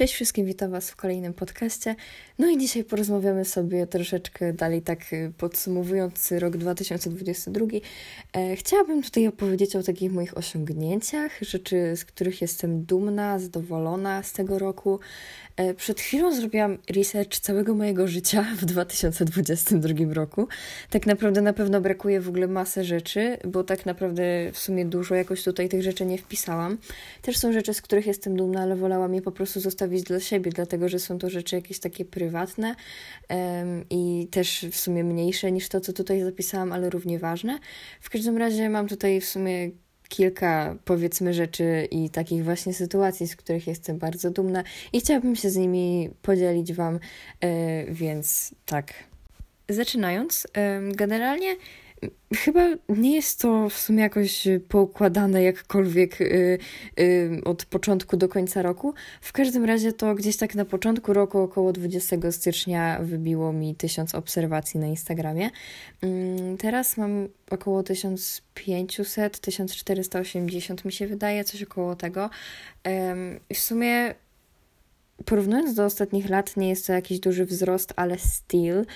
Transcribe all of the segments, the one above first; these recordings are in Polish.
Cześć wszystkim, witam Was w kolejnym podcaście. No i dzisiaj porozmawiamy sobie troszeczkę dalej, tak y, podsumowując rok 2022. E, chciałabym tutaj opowiedzieć o takich moich osiągnięciach, rzeczy, z których jestem dumna, zadowolona z tego roku. E, przed chwilą zrobiłam research całego mojego życia w 2022 roku. Tak naprawdę na pewno brakuje w ogóle masę rzeczy, bo tak naprawdę w sumie dużo jakoś tutaj tych rzeczy nie wpisałam. Też są rzeczy, z których jestem dumna, ale wolałam je po prostu zostawić dla siebie, dlatego że są to rzeczy jakieś takie prywatne um, i też w sumie mniejsze niż to, co tutaj zapisałam, ale równie ważne. W każdym razie mam tutaj w sumie kilka, powiedzmy, rzeczy i takich właśnie sytuacji, z których jestem bardzo dumna i chciałabym się z nimi podzielić Wam, e, więc tak. Zaczynając, generalnie Chyba nie jest to w sumie jakoś poukładane jakkolwiek y, y, od początku do końca roku. W każdym razie to gdzieś tak na początku roku, około 20 stycznia, wybiło mi 1000 obserwacji na Instagramie. Mm, teraz mam około 1500, 1480 mi się wydaje, coś około tego. W sumie porównując do ostatnich lat, nie jest to jakiś duży wzrost, ale still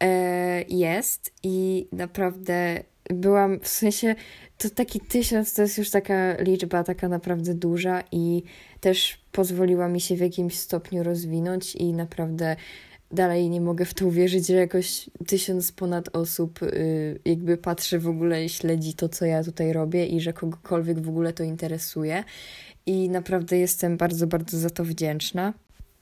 e, jest i naprawdę byłam w sensie, to taki tysiąc to jest już taka liczba, taka naprawdę duża i też pozwoliła mi się w jakimś stopniu rozwinąć i naprawdę dalej nie mogę w to uwierzyć, że jakoś tysiąc ponad osób y, jakby patrzy w ogóle i śledzi to, co ja tutaj robię i że kogokolwiek w ogóle to interesuje. I naprawdę jestem bardzo, bardzo za to wdzięczna.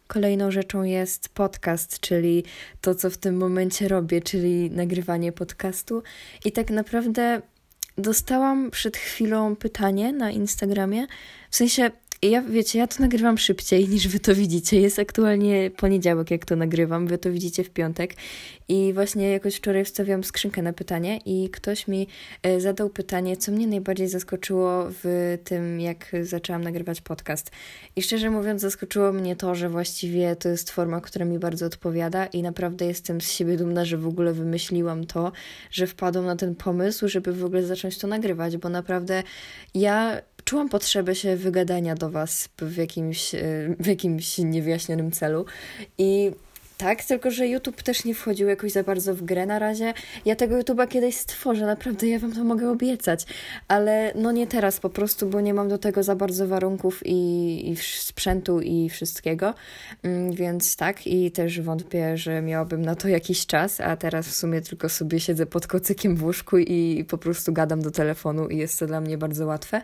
Kolejną rzeczą jest podcast, czyli to, co w tym momencie robię, czyli nagrywanie podcastu. I tak naprawdę dostałam przed chwilą pytanie na Instagramie. W sensie ja, wiecie, ja to nagrywam szybciej niż wy to widzicie. Jest aktualnie poniedziałek, jak to nagrywam, wy to widzicie w piątek. I właśnie jakoś wczoraj wstawiłam skrzynkę na pytanie i ktoś mi e, zadał pytanie, co mnie najbardziej zaskoczyło w tym, jak zaczęłam nagrywać podcast. I szczerze mówiąc, zaskoczyło mnie to, że właściwie to jest forma, która mi bardzo odpowiada i naprawdę jestem z siebie dumna, że w ogóle wymyśliłam to, że wpadłam na ten pomysł, żeby w ogóle zacząć to nagrywać, bo naprawdę ja czułam potrzebę się wygadania do Was w jakimś, e, w jakimś niewyjaśnionym celu i tak, tylko że YouTube też nie wchodził jakoś za bardzo w grę na razie. Ja tego YouTube'a kiedyś stworzę, naprawdę ja wam to mogę obiecać, ale no nie teraz po prostu, bo nie mam do tego za bardzo warunków i, i sprzętu i wszystkiego, mm, więc tak i też wątpię, że miałabym na to jakiś czas, a teraz w sumie tylko sobie siedzę pod kocykiem w łóżku i po prostu gadam do telefonu i jest to dla mnie bardzo łatwe,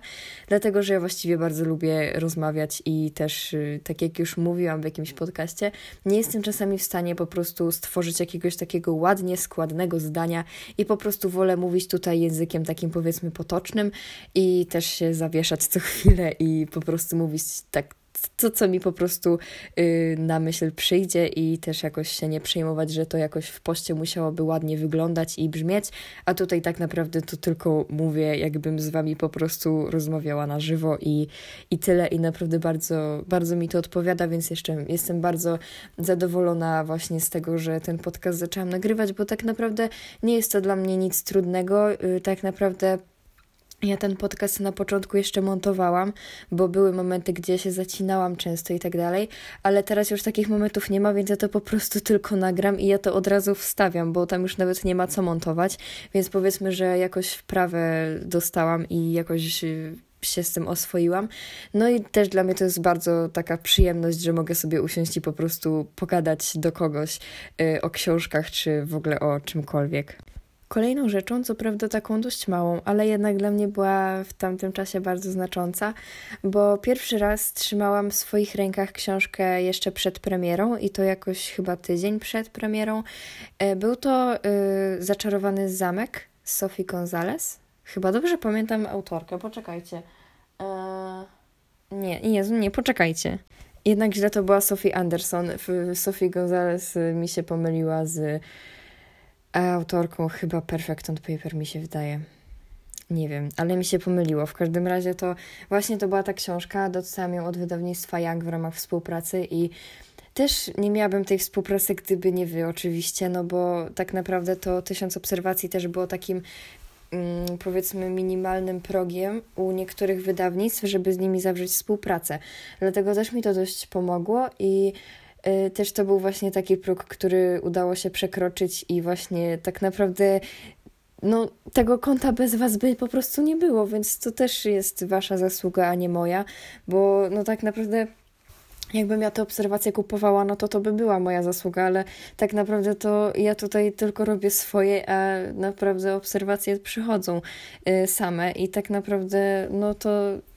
dlatego, że ja właściwie bardzo lubię rozmawiać i też, y, tak jak już mówiłam w jakimś podcaście, nie jestem czasami w stanie po prostu stworzyć jakiegoś takiego ładnie składnego zdania i po prostu wolę mówić tutaj językiem takim powiedzmy potocznym i też się zawieszać co chwilę i po prostu mówić tak to, co mi po prostu yy, na myśl przyjdzie i też jakoś się nie przejmować, że to jakoś w poście musiałoby ładnie wyglądać i brzmieć, a tutaj tak naprawdę to tylko mówię, jakbym z wami po prostu rozmawiała na żywo i, i tyle. I naprawdę bardzo, bardzo mi to odpowiada, więc jeszcze jestem bardzo zadowolona właśnie z tego, że ten podcast zaczęłam nagrywać, bo tak naprawdę nie jest to dla mnie nic trudnego, yy, tak naprawdę ja ten podcast na początku jeszcze montowałam, bo były momenty, gdzie się zacinałam często i tak dalej, ale teraz już takich momentów nie ma, więc ja to po prostu tylko nagram i ja to od razu wstawiam, bo tam już nawet nie ma co montować, więc powiedzmy, że jakoś wprawę dostałam i jakoś y, się z tym oswoiłam. No i też dla mnie to jest bardzo taka przyjemność, że mogę sobie usiąść i po prostu pogadać do kogoś y, o książkach czy w ogóle o czymkolwiek. Kolejną rzeczą, co prawda taką dość małą, ale jednak dla mnie była w tamtym czasie bardzo znacząca, bo pierwszy raz trzymałam w swoich rękach książkę jeszcze przed premierą i to jakoś chyba tydzień przed premierą. E, był to y, Zaczarowany Zamek Sophie Gonzalez. Chyba dobrze pamiętam autorkę, poczekajcie. E, nie, Jezu, nie, poczekajcie. Jednak źle to była Sophie Anderson. Sophie Gonzalez y, mi się pomyliła z autorką chyba Perfect on Paper mi się wydaje. Nie wiem, ale mi się pomyliło. W każdym razie to właśnie to była ta książka. Dostałam ją od wydawnictwa Young w ramach współpracy i też nie miałabym tej współpracy, gdyby nie wy, oczywiście, no bo tak naprawdę to tysiąc obserwacji też było takim mm, powiedzmy minimalnym progiem u niektórych wydawnictw, żeby z nimi zawrzeć współpracę. Dlatego też mi to dość pomogło i też to był właśnie taki próg, który udało się przekroczyć i właśnie tak naprawdę no, tego konta bez was by po prostu nie było, więc to też jest wasza zasługa, a nie moja, bo no tak naprawdę jakbym ja te obserwacje kupowała, no to to by była moja zasługa, ale tak naprawdę to ja tutaj tylko robię swoje, a naprawdę obserwacje przychodzą y, same i tak naprawdę no to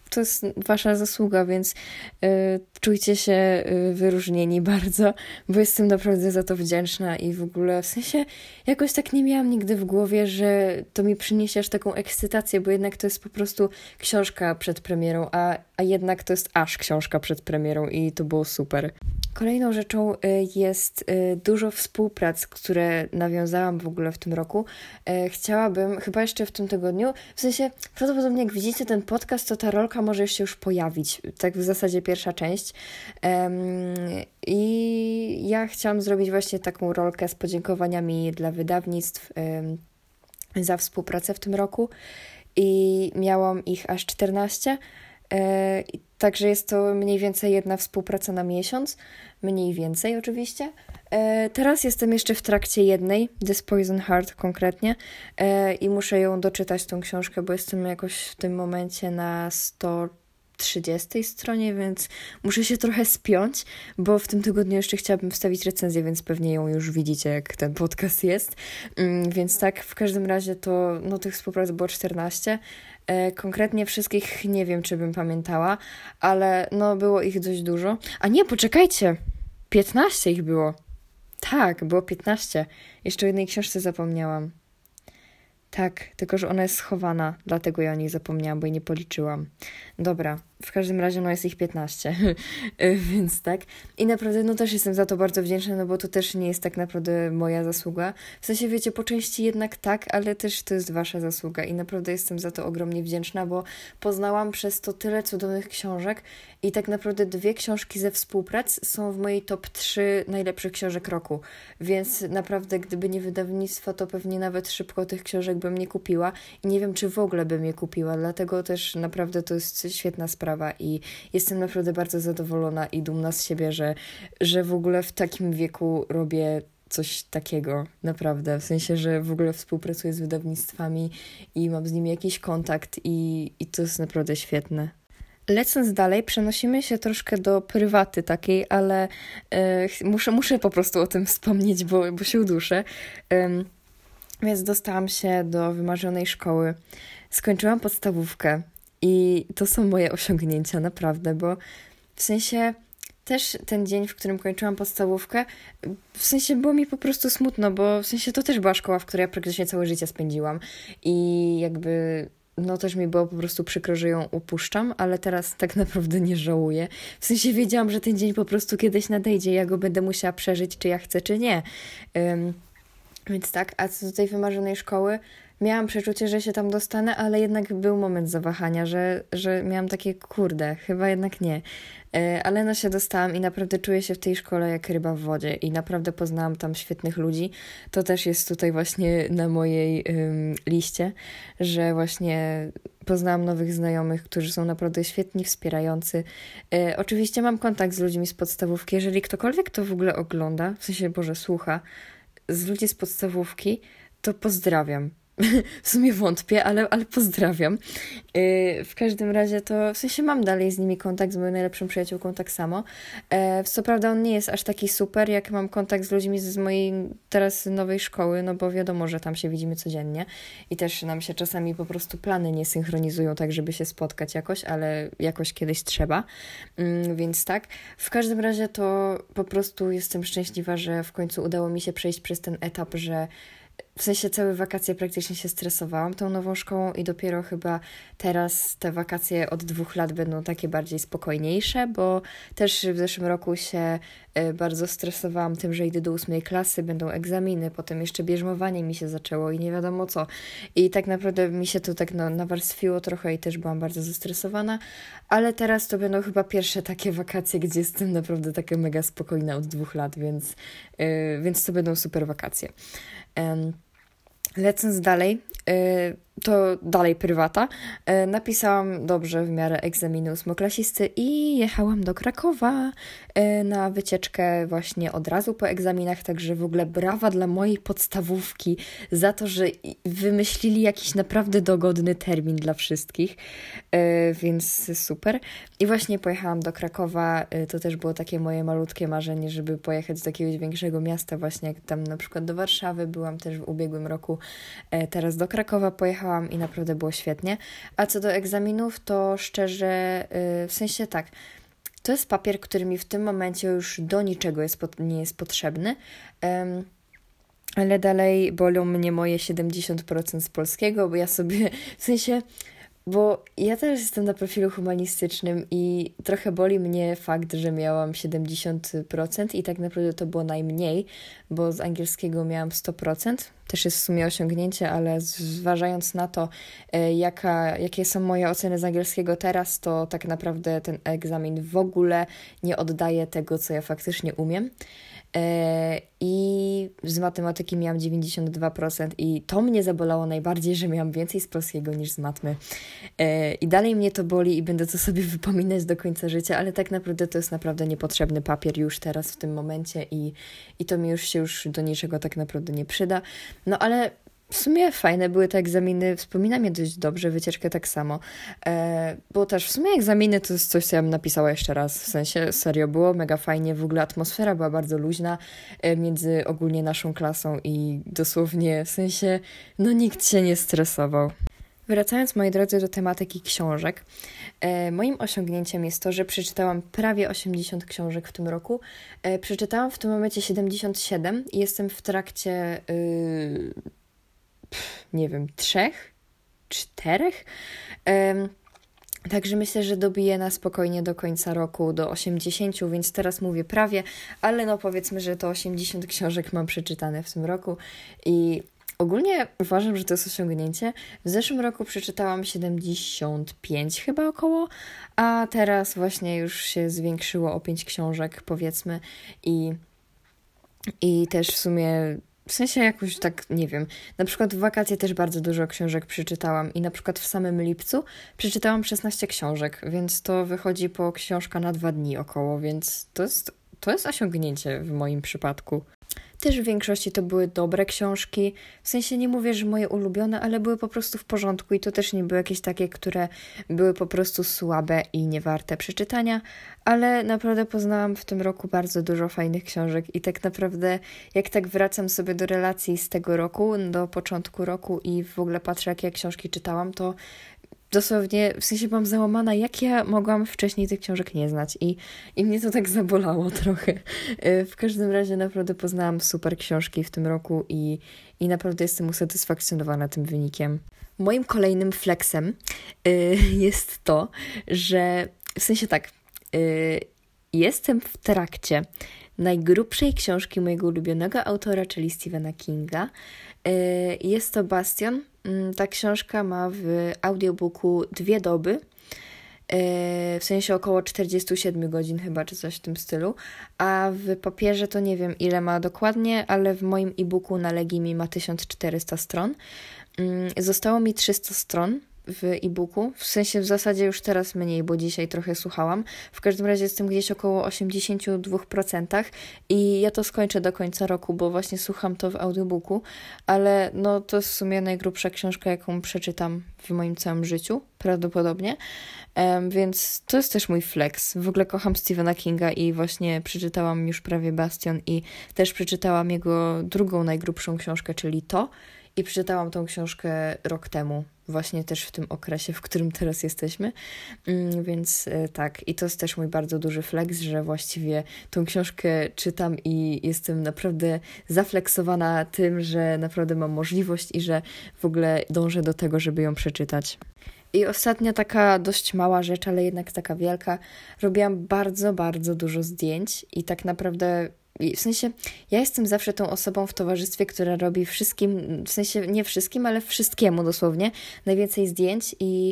to jest wasza zasługa, więc y, czujcie się y, wyróżnieni bardzo, bo jestem naprawdę za to wdzięczna i w ogóle w sensie jakoś tak nie miałam nigdy w głowie, że to mi przyniesie aż taką ekscytację, bo jednak to jest po prostu książka przed premierą, a, a jednak to jest aż książka przed premierą i to było super. Kolejną rzeczą y, jest y, dużo współprac, które nawiązałam w ogóle w tym roku. Y, chciałabym, chyba jeszcze w tym tygodniu, w sensie prawdopodobnie jak widzicie ten podcast, to ta rolka może się już pojawić, tak w zasadzie pierwsza część. I ja chciałam zrobić właśnie taką rolkę z podziękowaniami dla wydawnictw za współpracę w tym roku i miałam ich aż 14. Także jest to mniej więcej jedna współpraca na miesiąc, mniej więcej oczywiście. E, teraz jestem jeszcze w trakcie jednej, This Poison Heart konkretnie, e, i muszę ją doczytać, tą książkę, bo jestem jakoś w tym momencie na 130 stronie, więc muszę się trochę spiąć, bo w tym tygodniu jeszcze chciałabym wstawić recenzję, więc pewnie ją już widzicie, jak ten podcast jest. Mm, więc tak, w każdym razie to, no tych współprac było 14. E, konkretnie wszystkich nie wiem, czy bym pamiętała, ale no było ich dość dużo. A nie, poczekajcie! 15 ich było. Tak, było 15. Jeszcze o jednej książce zapomniałam. Tak, tylko że ona jest schowana, dlatego ja o niej zapomniałam, bo jej nie policzyłam. Dobra, w każdym razie no jest ich 15, więc tak. I naprawdę no też jestem za to bardzo wdzięczna, no bo to też nie jest tak naprawdę moja zasługa. W sensie wiecie, po części jednak tak, ale też to jest wasza zasługa i naprawdę jestem za to ogromnie wdzięczna, bo poznałam przez to tyle cudownych książek i tak naprawdę dwie książki ze współprac są w mojej top 3 najlepszych książek roku. Więc naprawdę gdyby nie wydawnictwo, to pewnie nawet szybko tych książek bym nie kupiła i nie wiem, czy w ogóle bym je kupiła, dlatego też naprawdę to jest świetna sprawa sprawa i jestem naprawdę bardzo zadowolona i dumna z siebie, że, że w ogóle w takim wieku robię coś takiego, naprawdę. W sensie, że w ogóle współpracuję z wydawnictwami i mam z nimi jakiś kontakt i, i to jest naprawdę świetne. Lecąc dalej, przenosimy się troszkę do prywaty takiej, ale e, muszę, muszę po prostu o tym wspomnieć, bo, bo się uduszę. więc dostałam się do wymarzonej szkoły. Skończyłam podstawówkę i to są moje osiągnięcia, naprawdę, bo w sensie też ten dzień, w którym kończyłam podstawówkę, w sensie było mi po prostu smutno, bo w sensie to też była szkoła, w której ja praktycznie całe życie spędziłam. I jakby no też mi było po prostu przykro, że ją upuszczam, ale teraz tak naprawdę nie żałuję. W sensie wiedziałam, że ten dzień po prostu kiedyś nadejdzie, ja go będę musiała przeżyć, czy ja chcę, czy nie. Um, więc tak, a co do tej wymarzonej szkoły, miałam przeczucie, że się tam dostanę, ale jednak był moment zawahania, że, że miałam takie kurde, chyba jednak nie. E, ale no się dostałam i naprawdę czuję się w tej szkole jak ryba w wodzie i naprawdę poznałam tam świetnych ludzi. To też jest tutaj właśnie na mojej liście, że właśnie poznałam nowych znajomych, którzy są naprawdę świetni, wspierający. E, oczywiście mam kontakt z ludźmi z podstawówki. Jeżeli ktokolwiek to w ogóle ogląda, w sensie Boże słucha, z ludzi z podstawówki, to pozdrawiam. w sumie wątpię, ale, ale pozdrawiam. Yy, w każdym razie to, w sensie mam dalej z nimi kontakt, z moją najlepszą przyjaciółką tak samo. E, co prawda on nie jest aż taki super, jak mam kontakt z ludźmi z mojej teraz nowej szkoły, no bo wiadomo, że tam się widzimy codziennie i też nam się czasami po prostu plany nie synchronizują tak, żeby się spotkać jakoś, ale jakoś kiedyś trzeba. Yy, więc tak. W każdym razie to po prostu jestem szczęśliwa, że w końcu udało mi się przejść przez ten etap, że w sensie całe wakacje praktycznie się stresowałam tą nową szkołą i dopiero chyba teraz te wakacje od dwóch lat będą takie bardziej spokojniejsze, bo też w zeszłym roku się e, bardzo stresowałam tym, że idę do ósmej klasy, będą egzaminy, potem jeszcze bierzmowanie mi się zaczęło i nie wiadomo co. I tak naprawdę mi się to tak no, nawarstwiło trochę i też byłam bardzo zestresowana, ale teraz to będą chyba pierwsze takie wakacje, gdzie jestem naprawdę taka mega spokojna od dwóch lat, więc, yy, więc to będą super wakacje. Lecąc dalej, to dalej prywata. E, napisałam dobrze w miarę egzaminu ósmoklasisty i jechałam do Krakowa e, na wycieczkę właśnie od razu po egzaminach, także w ogóle brawa dla mojej podstawówki za to, że wymyślili jakiś naprawdę dogodny termin dla wszystkich, e, więc super. I właśnie pojechałam do Krakowa, to też było takie moje malutkie marzenie, żeby pojechać do jakiegoś większego miasta, właśnie jak tam na przykład do Warszawy, byłam też w ubiegłym roku, teraz do Krakowa pojechałam pojechałam i naprawdę było świetnie. A co do egzaminów, to szczerze, yy, w sensie tak, to jest papier, który mi w tym momencie już do niczego jest pod, nie jest potrzebny. Um, ale dalej bolą mnie moje 70% z polskiego, bo ja sobie w sensie bo ja też jestem na profilu humanistycznym i trochę boli mnie fakt, że miałam 70% i tak naprawdę to było najmniej, bo z angielskiego miałam 100%. Też jest w sumie osiągnięcie, ale zważając na to, e, jaka, jakie są moje oceny z angielskiego teraz, to tak naprawdę ten egzamin w ogóle nie oddaje tego, co ja faktycznie umiem. E, I z matematyki miałam 92% i to mnie zabolało najbardziej, że miałam więcej z polskiego niż z matmy. E, I dalej mnie to boli i będę to sobie wypominać do końca życia, ale tak naprawdę to jest naprawdę niepotrzebny papier już teraz w tym momencie i, i to mi już się już do niczego tak naprawdę nie przyda. No ale w sumie fajne były te egzaminy, wspominam je dość dobrze, wycieczkę tak samo, e, bo też w sumie egzaminy to jest coś, co ja bym napisała jeszcze raz, w sensie serio było mega fajnie, w ogóle atmosfera była bardzo luźna e, między ogólnie naszą klasą i dosłownie w sensie, no nikt się nie stresował. Wracając, moi drodzy, do tematyki książek, e, moim osiągnięciem jest to, że przeczytałam prawie 80 książek w tym roku. E, przeczytałam w tym momencie 77 i jestem w trakcie y, nie wiem, trzech, czterech. Um, Także myślę, że dobiję na spokojnie do końca roku do 80, więc teraz mówię prawie, ale no powiedzmy, że to 80 książek mam przeczytane w tym roku i ogólnie uważam, że to jest osiągnięcie. W zeszłym roku przeczytałam 75 chyba około, a teraz właśnie już się zwiększyło o 5 książek powiedzmy i i też w sumie w sensie jakoś tak, nie wiem. Na przykład w wakacje też bardzo dużo książek przeczytałam i na przykład w samym lipcu przeczytałam 16 książek, więc to wychodzi po książka na dwa dni około, więc to jest, to jest osiągnięcie w moim przypadku. Też w większości to były dobre książki. W sensie nie mówię, że moje ulubione, ale były po prostu w porządku i to też nie były jakieś takie, które były po prostu słabe i niewarte przeczytania, ale naprawdę poznałam w tym roku bardzo dużo fajnych książek i tak naprawdę jak tak wracam sobie do relacji z tego roku, do początku roku i w ogóle patrzę, jakie książki czytałam, to dosłownie, w sensie byłam załamana, jak ja mogłam wcześniej tych książek nie znać i, i mnie to tak zabolało trochę. E, w każdym razie naprawdę poznałam super książki w tym roku i, i naprawdę jestem usatysfakcjonowana tym wynikiem. Moim kolejnym flexem y, jest to, że w sensie tak, y, jestem w trakcie najgrubszej książki mojego ulubionego autora, czyli Stephena Kinga. Jest to Bastion ta książka ma w audiobooku dwie doby, e, w sensie około 47 godzin chyba, czy coś w tym stylu, a w papierze to nie wiem ile ma dokładnie, ale w moim e-booku na Legimi ma 1400 stron. Mm, zostało mi 300 stron, w e-booku. W sensie w zasadzie już teraz mniej, bo dzisiaj trochę słuchałam. W każdym razie jestem gdzieś około 82% i ja to skończę do końca roku, bo właśnie słucham to w audiobooku, ale no to jest w sumie najgrubsza książka, jaką przeczytam w moim całym życiu, prawdopodobnie. Um, więc to jest też mój flex. W ogóle kocham Stephena Kinga i właśnie przeczytałam już prawie Bastion i też przeczytałam jego drugą najgrubszą książkę, czyli To. I przeczytałam tą książkę rok temu, właśnie też w tym okresie, w którym teraz jesteśmy. Mm, więc e, tak, i to jest też mój bardzo duży flex, że właściwie tą książkę czytam i jestem naprawdę zafleksowana tym, że naprawdę mam możliwość i że w ogóle dążę do tego, żeby ją przeczytać. I ostatnia taka dość mała rzecz, ale jednak taka wielka. Robiłam bardzo, bardzo dużo zdjęć i tak naprawdę w sensie, ja jestem zawsze tą osobą w towarzystwie, która robi wszystkim, w sensie nie wszystkim, ale wszystkiemu dosłownie, najwięcej zdjęć i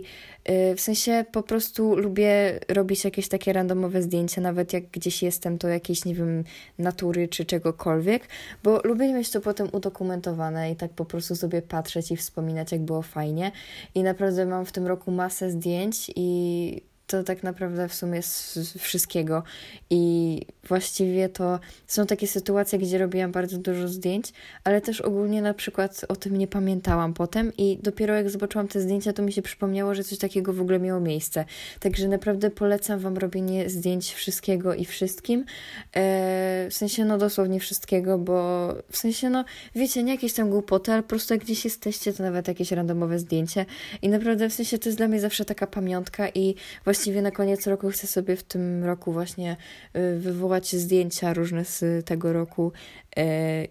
yy, w sensie po prostu lubię robić jakieś takie randomowe zdjęcia, nawet jak gdzieś jestem, to jakieś, nie wiem, natury czy czegokolwiek, bo lubię mieć to potem udokumentowane i tak po prostu sobie patrzeć i wspominać, jak było fajnie. I naprawdę mam w tym roku masę zdjęć i to tak naprawdę w sumie z wszystkiego. I właściwie to są takie sytuacje, gdzie robiłam bardzo dużo zdjęć, ale też ogólnie na przykład o tym nie pamiętałam potem i dopiero jak zobaczyłam te zdjęcia, to mi się przypomniało, że coś takiego w ogóle miało miejsce. Także naprawdę polecam Wam robienie zdjęć wszystkiego i wszystkim. Eee, w sensie, no dosłownie wszystkiego, bo w sensie, no wiecie, nie jakieś tam głupoty, ale po prostu jak gdzieś jesteście, to nawet jakieś randomowe zdjęcie. I naprawdę w sensie to jest dla mnie zawsze taka pamiątka i właściwie na koniec roku chcę sobie w tym roku właśnie y, wywołać zdjęcia różne z tego roku y,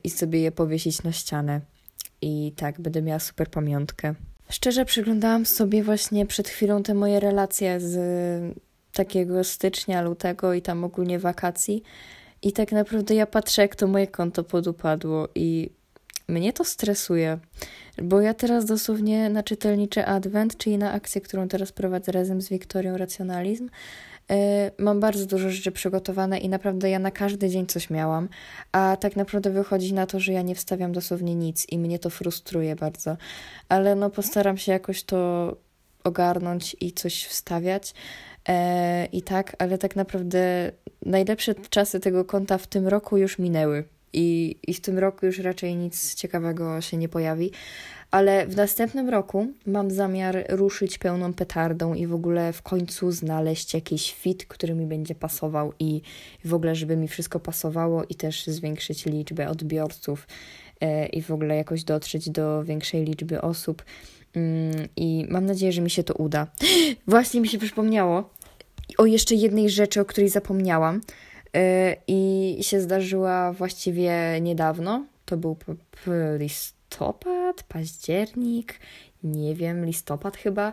i sobie je powiesić na ścianę. I tak, będę miała super pamiątkę. Szczerze przyglądałam sobie właśnie przed chwilą te moje relacje z takiego stycznia, lutego i tam ogólnie wakacji. I tak naprawdę ja patrzę, jak to moje konto podupadło i mnie to stresuje, bo ja teraz dosłownie na czytelniczy Advent, czyli na akcję, którą teraz prowadzę razem z Wiktorią Racjonalizm, yy, mam bardzo dużo rzeczy przygotowane i naprawdę ja na każdy dzień coś miałam, a tak naprawdę wychodzi na to, że ja nie wstawiam dosłownie nic i mnie to frustruje bardzo, ale no postaram się jakoś to ogarnąć i coś wstawiać. E, I tak, ale tak naprawdę najlepsze czasy tego konta w tym roku już minęły i, i w tym roku już raczej nic ciekawego się nie pojawi. Ale w następnym roku mam zamiar ruszyć pełną petardą i w ogóle w końcu znaleźć jakiś fit, który mi będzie pasował i w ogóle, żeby mi wszystko pasowało i też zwiększyć liczbę odbiorców e, i w ogóle jakoś dotrzeć do większej liczby osób. Mm, I mam nadzieję, że mi się to uda. Właśnie mi się przypomniało o jeszcze jednej rzeczy, o której zapomniałam. Y, i się zdarzyła właściwie niedawno. To był listopad, październik, nie wiem, listopad chyba.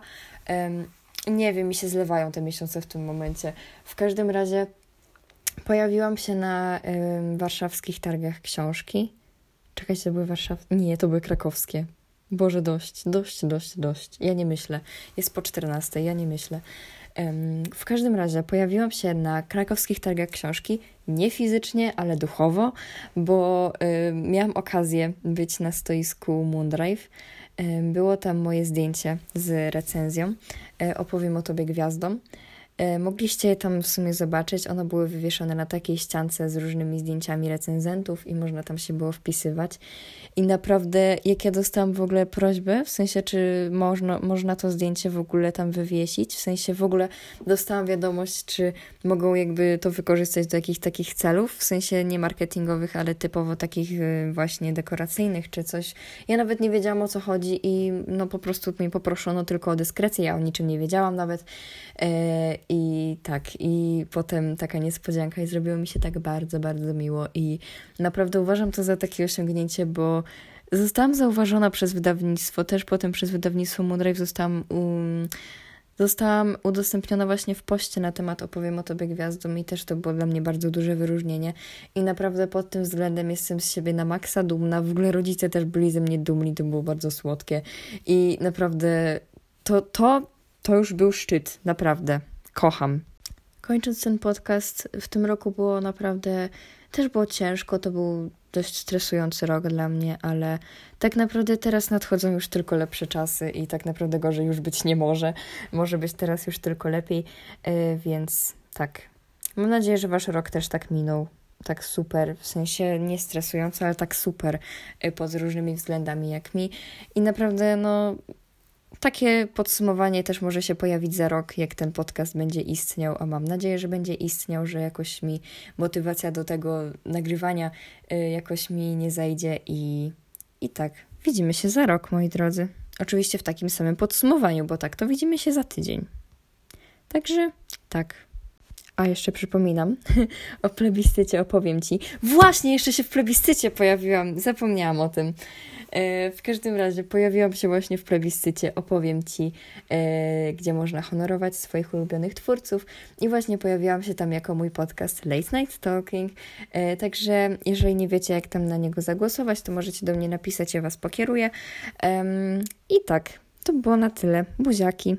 Nie wiem, mi się zlewają te miesiące w tym momencie. W każdym razie pojawiłam się na warszawskich targach książki. Czekajcie, to były warszawskie? Nie, to były krakowskie. Boże, dość, dość, dość, dość. Ja nie myślę. Jest po 14, ja nie myślę. W każdym razie pojawiłam się na krakowskich targach książki, nie fizycznie, ale duchowo, bo miałam okazję być na stoisku Moondrive. Było tam moje zdjęcie z recenzją. E, opowiem o tobie gwiazdom. E, mogliście je tam w sumie zobaczyć. One były wywieszone na takiej ściance z różnymi zdjęciami recenzentów i można tam się było wpisywać. I naprawdę, jak ja dostałam w ogóle prośbę, w sensie, czy można, można to zdjęcie w ogóle tam wywiesić, w sensie w ogóle dostałam wiadomość, czy mogą jakby to wykorzystać do jakichś takich celów, w sensie nie marketingowych, ale typowo takich y, właśnie dekoracyjnych czy coś. Ja nawet nie wiedziałam o co chodzi i no po prostu mi poproszono tylko o dyskrecję, ja o niczym nie wiedziałam nawet. E, I tak, i potem taka niespodzianka i zrobiło mi się tak bardzo, bardzo miło i naprawdę uważam to za takie osiągnięcie, bo zostałam zauważona przez wydawnictwo, też potem przez wydawnictwo Moonrave zostałam, um, zostałam udostępniona właśnie w poście na temat Opowiem o Tobie Gwiazdom i też to było dla mnie bardzo duże wyróżnienie i naprawdę pod tym względem jestem z siebie na maksa dumna. W ogóle rodzice też byli ze mnie dumni, to było bardzo słodkie i naprawdę to, to, to już był szczyt, naprawdę. Kocham. Kończąc ten podcast, w tym roku było naprawdę, też było ciężko, to był dość stresujący rok dla mnie, ale tak naprawdę teraz nadchodzą już tylko lepsze czasy i tak naprawdę gorzej już być nie może. Może być teraz już tylko lepiej, yy, więc tak. Mam nadzieję, że wasz rok też tak minął. Tak super, w sensie nie stresująco, ale tak super yy, pod różnymi względami jak mi. I naprawdę, no, takie podsumowanie też może się pojawić za rok, jak ten podcast będzie istniał, a mam nadzieję, że będzie istniał, że jakoś mi motywacja do tego nagrywania y, jakoś mi nie zajdzie i, i tak. Widzimy się za rok, moi drodzy. Oczywiście w takim samym podsumowaniu, bo tak to widzimy się za tydzień. Także tak. A jeszcze przypominam, o plebiscycie opowiem Ci. Właśnie, jeszcze się w plebiscycie pojawiłam, zapomniałam o tym. E, w każdym razie pojawiłam się właśnie w plebiscycie Opowiem Ci, e, gdzie można honorować swoich ulubionych twórców i właśnie pojawiłam się tam jako mój podcast Late Night Talking. E, także jeżeli nie wiecie, jak tam na niego zagłosować, to możecie do mnie napisać, ja Was pokieruję. I tak, to było na tyle. Buziaki.